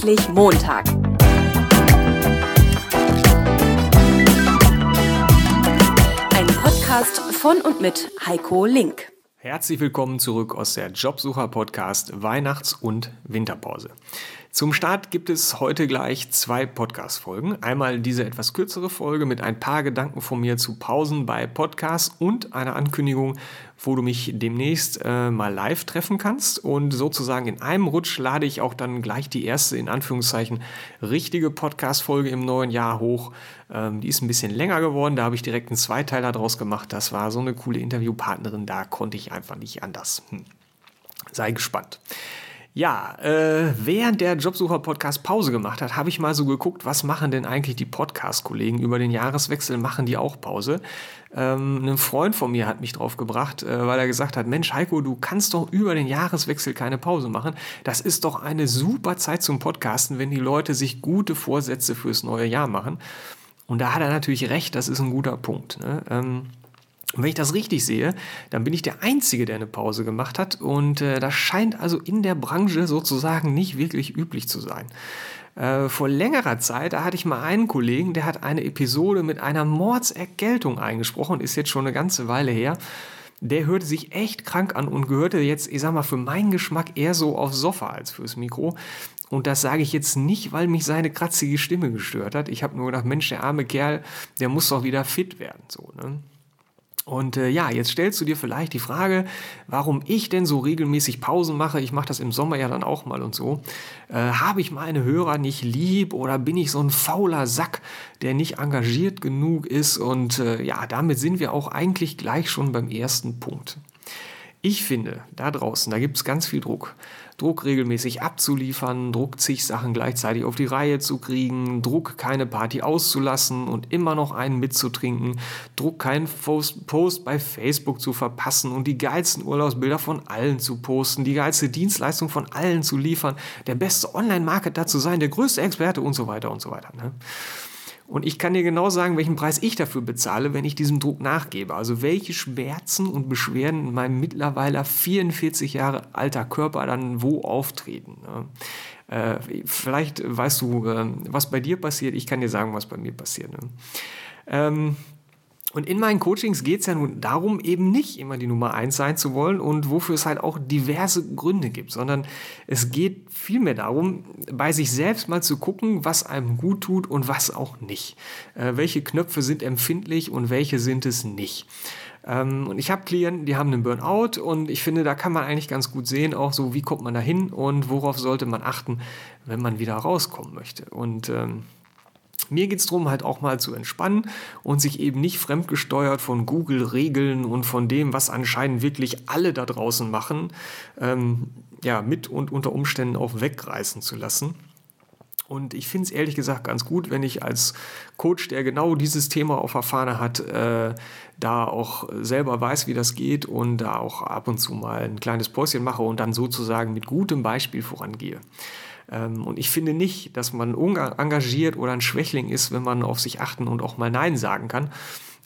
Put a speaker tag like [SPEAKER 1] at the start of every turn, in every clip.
[SPEAKER 1] Endlich Montag. Ein Podcast von und mit Heiko Link.
[SPEAKER 2] Herzlich willkommen zurück aus der Jobsucher-Podcast Weihnachts- und Winterpause. Zum Start gibt es heute gleich zwei Podcast-Folgen. Einmal diese etwas kürzere Folge mit ein paar Gedanken von mir zu Pausen bei Podcasts und einer Ankündigung, wo du mich demnächst äh, mal live treffen kannst. Und sozusagen in einem Rutsch lade ich auch dann gleich die erste, in Anführungszeichen, richtige Podcast-Folge im neuen Jahr hoch. Ähm, die ist ein bisschen länger geworden, da habe ich direkt einen Zweiteiler draus gemacht. Das war so eine coole Interviewpartnerin, da konnte ich einfach nicht anders. Hm. Sei gespannt. Ja, äh, während der Jobsucher-Podcast Pause gemacht hat, habe ich mal so geguckt, was machen denn eigentlich die Podcast-Kollegen über den Jahreswechsel? Machen die auch Pause? Ähm, ein Freund von mir hat mich drauf gebracht, äh, weil er gesagt hat, Mensch Heiko, du kannst doch über den Jahreswechsel keine Pause machen. Das ist doch eine super Zeit zum Podcasten, wenn die Leute sich gute Vorsätze fürs neue Jahr machen. Und da hat er natürlich recht, das ist ein guter Punkt. Ne? Ähm, und wenn ich das richtig sehe, dann bin ich der Einzige, der eine Pause gemacht hat. Und äh, das scheint also in der Branche sozusagen nicht wirklich üblich zu sein. Äh, vor längerer Zeit, da hatte ich mal einen Kollegen, der hat eine Episode mit einer Mordsergeltung eingesprochen, ist jetzt schon eine ganze Weile her. Der hörte sich echt krank an und gehörte jetzt, ich sag mal, für meinen Geschmack eher so aufs Sofa als fürs Mikro. Und das sage ich jetzt nicht, weil mich seine kratzige Stimme gestört hat. Ich habe nur gedacht, Mensch, der arme Kerl, der muss doch wieder fit werden. So, ne? Und äh, ja, jetzt stellst du dir vielleicht die Frage, warum ich denn so regelmäßig Pausen mache. Ich mache das im Sommer ja dann auch mal und so. Äh, Habe ich meine Hörer nicht lieb oder bin ich so ein fauler Sack, der nicht engagiert genug ist? Und äh, ja, damit sind wir auch eigentlich gleich schon beim ersten Punkt. Ich finde, da draußen, da gibt es ganz viel Druck. Druck regelmäßig abzuliefern, Druck zig Sachen gleichzeitig auf die Reihe zu kriegen, Druck keine Party auszulassen und immer noch einen mitzutrinken, Druck keinen Post, bei Facebook zu verpassen und die geilsten Urlaubsbilder von allen zu posten, die geilste Dienstleistung von allen zu liefern, der beste Online-Marketer zu sein, der größte Experte und so weiter und so weiter. Ne? Und ich kann dir genau sagen, welchen Preis ich dafür bezahle, wenn ich diesem Druck nachgebe. Also welche Schmerzen und Beschwerden in meinem mittlerweile 44 Jahre alter Körper dann wo auftreten. Ne? Äh, vielleicht weißt du, äh, was bei dir passiert. Ich kann dir sagen, was bei mir passiert. Ne? Ähm, und in meinen Coachings geht es ja nun darum, eben nicht immer die Nummer eins sein zu wollen und wofür es halt auch diverse Gründe gibt, sondern es geht vielmehr darum, bei sich selbst mal zu gucken, was einem gut tut und was auch nicht. Äh, welche Knöpfe sind empfindlich und welche sind es nicht. Ähm, und ich habe Klienten, die haben einen Burnout und ich finde, da kann man eigentlich ganz gut sehen, auch so, wie kommt man da hin und worauf sollte man achten, wenn man wieder rauskommen möchte. Und ähm, mir geht es darum, halt auch mal zu entspannen und sich eben nicht fremdgesteuert von Google-Regeln und von dem, was anscheinend wirklich alle da draußen machen, ähm, ja, mit und unter Umständen auch wegreißen zu lassen. Und ich finde es ehrlich gesagt ganz gut, wenn ich als Coach, der genau dieses Thema auf der Fahne hat, äh, da auch selber weiß, wie das geht und da auch ab und zu mal ein kleines Päuschen mache und dann sozusagen mit gutem Beispiel vorangehe. Ähm, und ich finde nicht, dass man engagiert oder ein Schwächling ist, wenn man auf sich achten und auch mal Nein sagen kann.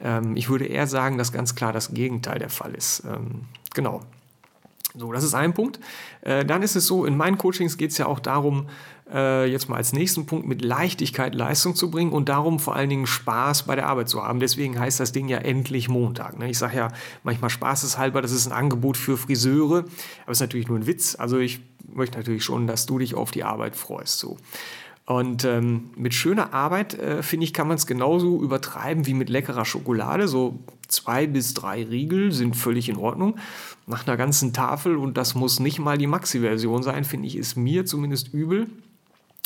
[SPEAKER 2] Ähm, ich würde eher sagen, dass ganz klar das Gegenteil der Fall ist. Ähm, genau. So, das ist ein Punkt. Äh, dann ist es so, in meinen Coachings geht es ja auch darum, äh, jetzt mal als nächsten Punkt mit Leichtigkeit Leistung zu bringen und darum vor allen Dingen Spaß bei der Arbeit zu haben. Deswegen heißt das Ding ja endlich Montag. Ne? Ich sage ja manchmal spaßeshalber, das ist ein Angebot für Friseure, aber es ist natürlich nur ein Witz. Also ich möchte natürlich schon, dass du dich auf die Arbeit freust. So. Und ähm, mit schöner Arbeit, äh, finde ich, kann man es genauso übertreiben wie mit leckerer Schokolade. So zwei bis drei Riegel sind völlig in Ordnung. Nach einer ganzen Tafel, und das muss nicht mal die Maxi-Version sein, finde ich, ist mir zumindest übel.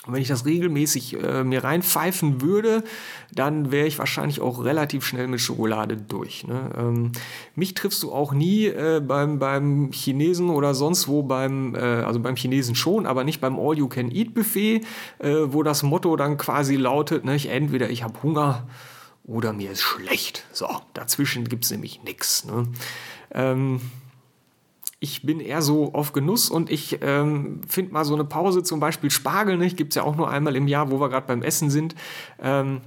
[SPEAKER 2] Und wenn ich das regelmäßig äh, mir reinpfeifen würde, dann wäre ich wahrscheinlich auch relativ schnell mit Schokolade durch. Ne? Ähm, mich triffst du auch nie äh, beim, beim Chinesen oder sonst wo beim, äh, also beim Chinesen schon, aber nicht beim All-You-Can-Eat-Buffet, äh, wo das Motto dann quasi lautet, ne, ich, entweder ich habe Hunger oder mir ist schlecht. So, dazwischen gibt es nämlich nichts. Ne? Ähm, ich bin eher so auf Genuss und ich ähm, finde mal so eine Pause, zum Beispiel Spargel, nicht? Gibt es ja auch nur einmal im Jahr, wo wir gerade beim Essen sind. Ähm,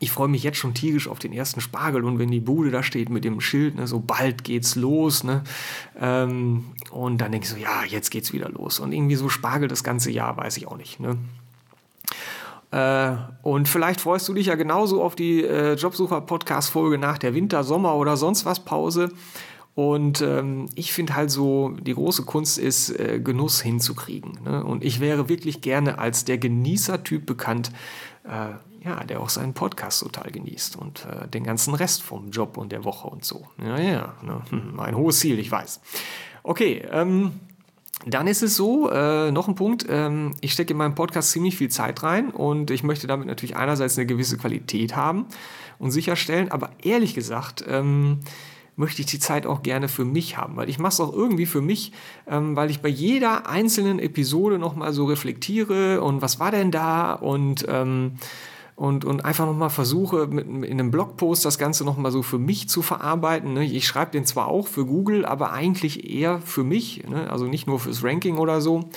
[SPEAKER 2] ich freue mich jetzt schon tierisch auf den ersten Spargel und wenn die Bude da steht mit dem Schild, ne, so bald geht's los, ne? Ähm, und dann denke ich so, ja, jetzt geht's wieder los. Und irgendwie so Spargel das ganze Jahr, weiß ich auch nicht, ne? Äh, und vielleicht freust du dich ja genauso auf die äh, Jobsucher-Podcast-Folge nach der Winter-, Sommer- oder sonst was Pause. Und ähm, ich finde halt so, die große Kunst ist, äh, Genuss hinzukriegen. Ne? Und ich wäre wirklich gerne als der Genießertyp bekannt, äh, ja, der auch seinen Podcast total genießt und äh, den ganzen Rest vom Job und der Woche und so. Ja, ja, ne? hm, ein hohes Ziel, ich weiß. Okay, ähm, dann ist es so, äh, noch ein Punkt, ähm, ich stecke in meinem Podcast ziemlich viel Zeit rein und ich möchte damit natürlich einerseits eine gewisse Qualität haben und sicherstellen, aber ehrlich gesagt, ähm, möchte ich die Zeit auch gerne für mich haben, weil ich mache es auch irgendwie für mich, ähm, weil ich bei jeder einzelnen Episode nochmal so reflektiere und was war denn da und ähm, und, und einfach nochmal versuche, mit, in einem Blogpost das Ganze nochmal so für mich zu verarbeiten. Ne? Ich schreibe den zwar auch für Google, aber eigentlich eher für mich, ne? also nicht nur fürs Ranking oder so.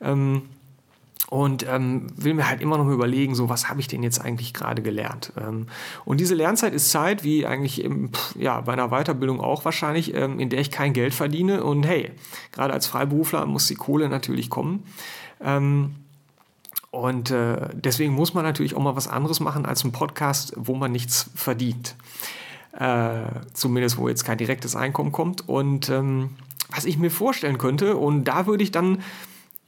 [SPEAKER 2] Ähm, und ähm, will mir halt immer noch überlegen, so was habe ich denn jetzt eigentlich gerade gelernt. Ähm, und diese Lernzeit ist Zeit, wie eigentlich im, ja, bei einer Weiterbildung auch wahrscheinlich, ähm, in der ich kein Geld verdiene. Und hey, gerade als Freiberufler muss die Kohle natürlich kommen. Ähm, und äh, deswegen muss man natürlich auch mal was anderes machen als ein Podcast, wo man nichts verdient. Äh, zumindest wo jetzt kein direktes Einkommen kommt. Und ähm, was ich mir vorstellen könnte, und da würde ich dann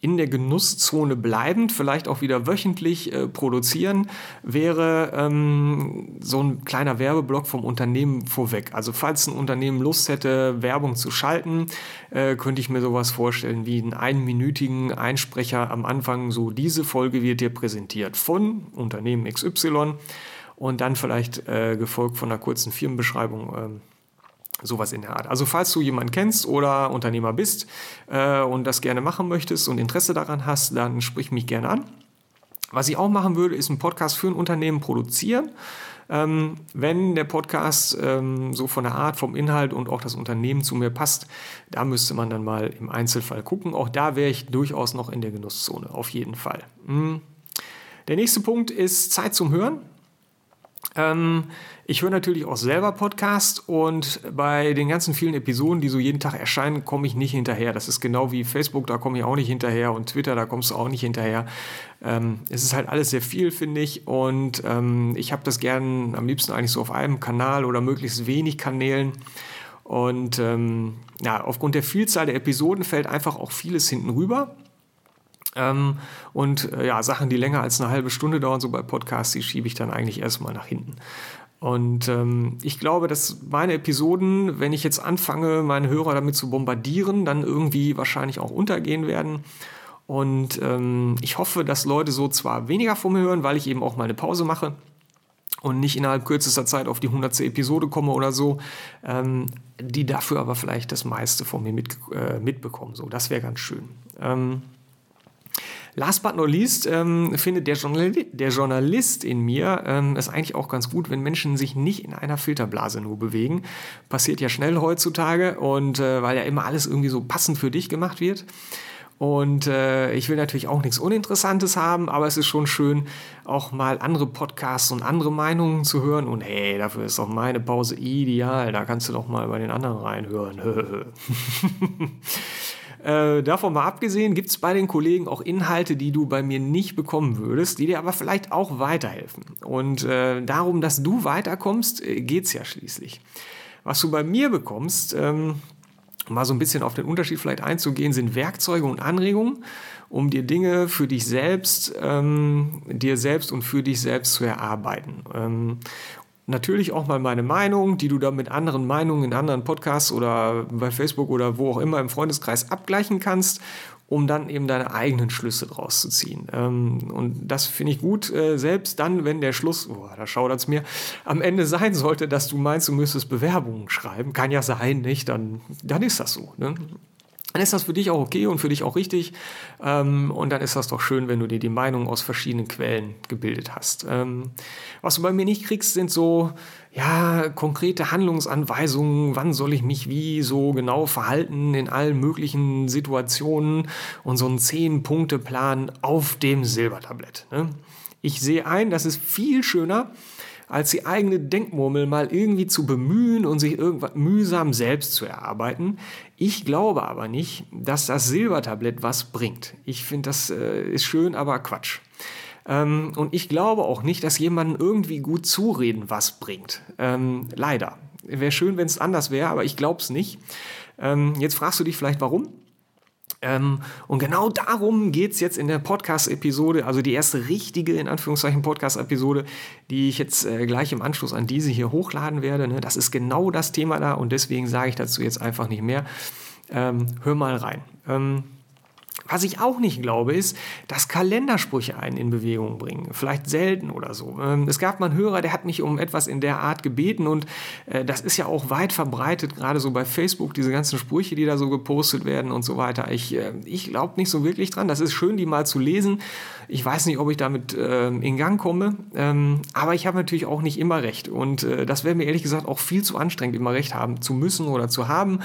[SPEAKER 2] in der Genusszone bleibend, vielleicht auch wieder wöchentlich äh, produzieren, wäre ähm, so ein kleiner Werbeblock vom Unternehmen vorweg. Also falls ein Unternehmen Lust hätte, Werbung zu schalten, äh, könnte ich mir sowas vorstellen wie einen einminütigen Einsprecher am Anfang, so diese Folge wird dir präsentiert von Unternehmen XY und dann vielleicht äh, gefolgt von einer kurzen Firmenbeschreibung ähm, Sowas in der Art. Also falls du jemanden kennst oder Unternehmer bist äh, und das gerne machen möchtest und Interesse daran hast, dann sprich mich gerne an. Was ich auch machen würde, ist einen Podcast für ein Unternehmen produzieren. Ähm, wenn der Podcast ähm, so von der Art, vom Inhalt und auch das Unternehmen zu mir passt, da müsste man dann mal im Einzelfall gucken. Auch da wäre ich durchaus noch in der Genusszone, auf jeden Fall. Mhm. Der nächste Punkt ist Zeit zum Hören. Ähm, ich höre natürlich auch selber Podcast und bei den ganzen vielen Episoden, die so jeden Tag erscheinen, komme ich nicht hinterher. Das ist genau wie Facebook, da komme ich auch nicht hinterher und Twitter, da kommst du auch nicht hinterher. Ähm, es ist halt alles sehr viel, finde ich. Und ähm, ich habe das gern am liebsten eigentlich so auf einem Kanal oder möglichst wenig Kanälen. Und ähm, ja, aufgrund der Vielzahl der Episoden fällt einfach auch vieles hinten rüber. Ähm, und äh, ja, Sachen, die länger als eine halbe Stunde dauern, so bei Podcasts, die schiebe ich dann eigentlich erstmal nach hinten. Und ähm, ich glaube, dass meine Episoden, wenn ich jetzt anfange, meine Hörer damit zu bombardieren, dann irgendwie wahrscheinlich auch untergehen werden. Und ähm, ich hoffe, dass Leute so zwar weniger von mir hören, weil ich eben auch mal eine Pause mache und nicht innerhalb kürzester Zeit auf die 100. Episode komme oder so, ähm, die dafür aber vielleicht das meiste von mir mit, äh, mitbekommen. So, das wäre ganz schön. Ähm, Last but not least ähm, findet der, Journal der, Journalist in mir ähm, es eigentlich auch ganz gut, wenn Menschen sich nicht in einer Filterblase nur bewegen. Passiert ja schnell heutzutage und äh, weil ja immer alles irgendwie so passend für dich gemacht wird. Und äh, ich will natürlich auch nichts Uninteressantes haben, aber es ist schon schön, auch mal andere Podcasts und andere Meinungen zu hören. Und hey, dafür ist doch meine Pause ideal. Da kannst du doch mal bei den anderen reinhören. Äh, davon mal abgesehen, gibt es bei den Kollegen auch Inhalte, die du bei mir nicht bekommen würdest, die dir aber vielleicht auch weiterhelfen. Und äh, darum, dass du weiterkommst, äh, geht es ja schließlich. Was du bei mir bekommst, ähm, um mal so ein bisschen auf den Unterschied vielleicht einzugehen, sind Werkzeuge und Anregungen, um dir Dinge für dich selbst, ähm, dir selbst und für dich selbst zu erarbeiten. Ähm, Natürlich auch mal meine Meinung, die du dann mit anderen Meinungen in anderen Podcasts oder bei Facebook oder wo auch immer im Freundeskreis abgleichen kannst, um dann eben deine eigenen Schlüsse draus zu ziehen. Ähm, und das finde ich gut, äh, selbst dann, wenn der Schluss, oh, da schaudert es mir, am Ende sein sollte, dass du meinst, du müsstest Bewerbungen schreiben. Kann ja sein, nicht? Dann, dann ist das so. Ne? Dann ist das für dich auch okay und für dich auch richtig. Ähm, und dann ist das doch schön, wenn du dir die Meinung aus verschiedenen Quellen gebildet hast. Ähm, was du bei mir nicht kriegst, sind so, ja, konkrete Handlungsanweisungen, wann soll ich mich wie so genau verhalten in allen möglichen Situationen und so ein Zehn-Punkte-Plan auf dem Silbertablett. Ne? Ich sehe ein, das ist viel schöner, als die eigene Denkmurmel mal irgendwie zu bemühen und sich irgendwas mühsam selbst zu erarbeiten. Ich glaube aber nicht, dass das Silbertablett was bringt. Ich finde, das äh, ist schön, aber Quatsch. Ähm, und ich glaube auch nicht, dass jemandem irgendwie gut zureden was bringt. Ähm, leider. Wäre schön, wenn es anders wäre, aber ich glaube es nicht. Ähm, jetzt fragst du dich vielleicht, warum? Ähm, und genau darum geht es jetzt in der Podcast-Episode, also die erste richtige, in Anführungszeichen, Podcast-Episode, die ich jetzt äh, gleich im Anschluss an diese hier hochladen werde. Ne? Das ist genau das Thema da und deswegen sage ich dazu jetzt einfach nicht mehr. Ähm, hör mal rein. Ähm, was ich auch nicht glaube, ist, dass Kalendersprüche einen in Bewegung bringen. Vielleicht selten oder so. Ähm, es gab mal einen Hörer, der hat mich um etwas in der Art gebeten und äh, das ist ja auch weit verbreitet, gerade so bei Facebook, diese ganzen Sprüche, die da so gepostet werden und so weiter. Ich, äh, ich glaube nicht so wirklich dran. Das ist schön, die mal zu lesen. Ich weiß nicht, ob ich damit ähm, in Gang komme, ähm, aber ich habe natürlich auch nicht immer recht. Und äh, das wäre mir ehrlich gesagt auch viel zu anstrengend, immer recht haben zu müssen oder zu haben.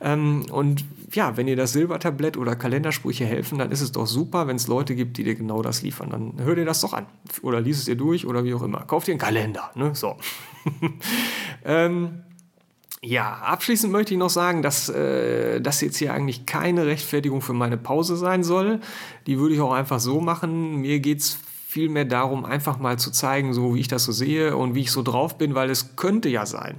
[SPEAKER 2] und ja, wenn ihr das Silbertablett oder Kalendersprüche helfen, dann ist es doch super, wenn es Leute gibt, die dir genau das liefern. Dann hör dir das doch an. Oder lies es dir durch oder wie auch immer. Kauf dir einen Kalender. Ne? So. ähm, ja, abschließend möchte ich noch sagen, dass äh, das jetzt hier eigentlich keine Rechtfertigung für meine Pause sein soll. Die würde ich auch einfach so machen. Mir geht es vielmehr darum, einfach mal zu zeigen, so wie ich das so sehe und wie ich so drauf bin, weil es könnte ja sein,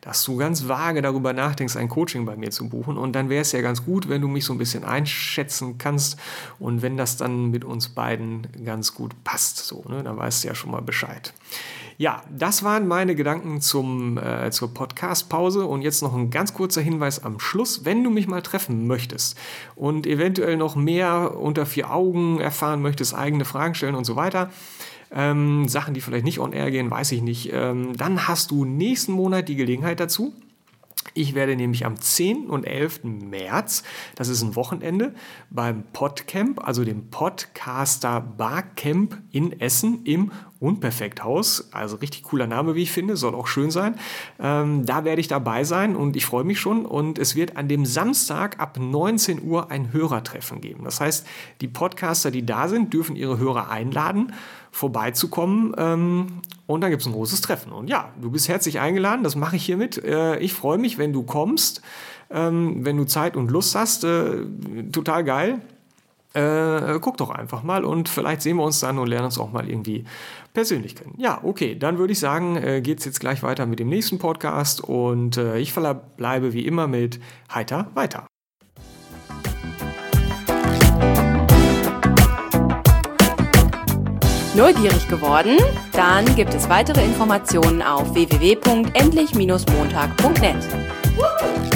[SPEAKER 2] dass du ganz vage darüber nachdenkst, ein Coaching bei mir zu buchen. Und dann wäre es ja ganz gut, wenn du mich so ein bisschen einschätzen kannst und wenn das dann mit uns beiden ganz gut passt. So, ne? Dann weißt du ja schon mal Bescheid. Ja, das waren meine Gedanken zum, äh, zur Podcast-Pause und jetzt noch ein ganz kurzer Hinweis am Schluss. Wenn du mich mal treffen möchtest und eventuell noch mehr unter vier Augen erfahren möchtest, eigene Fragen stellen und so weiter, ähm, Sachen, die vielleicht nicht on air gehen, weiß ich nicht. Ähm, dann hast du nächsten Monat die Gelegenheit dazu. Ich werde nämlich am 10. und 11. März, das ist ein Wochenende, beim Podcamp, also dem Podcaster Barcamp in Essen im Unperfekthaus, also richtig cooler Name, wie ich finde, soll auch schön sein. Ähm, da werde ich dabei sein und ich freue mich schon. Und es wird an dem Samstag ab 19 Uhr ein Hörertreffen geben. Das heißt, die Podcaster, die da sind, dürfen ihre Hörer einladen vorbeizukommen. Ähm, und dann gibt es ein großes Treffen. Und ja, du bist herzlich eingeladen, das mache ich hiermit. Äh, ich freue mich, wenn du kommst, ähm, wenn du Zeit und Lust hast. Äh, total geil. Äh, guck doch einfach mal und vielleicht sehen wir uns dann und lernen uns auch mal irgendwie persönlich kennen. Ja, okay, dann würde ich sagen, geht es jetzt gleich weiter mit dem nächsten Podcast und ich bleibe wie immer mit Heiter weiter.
[SPEAKER 1] Neugierig geworden? Dann gibt es weitere Informationen auf www.endlich-montag.net.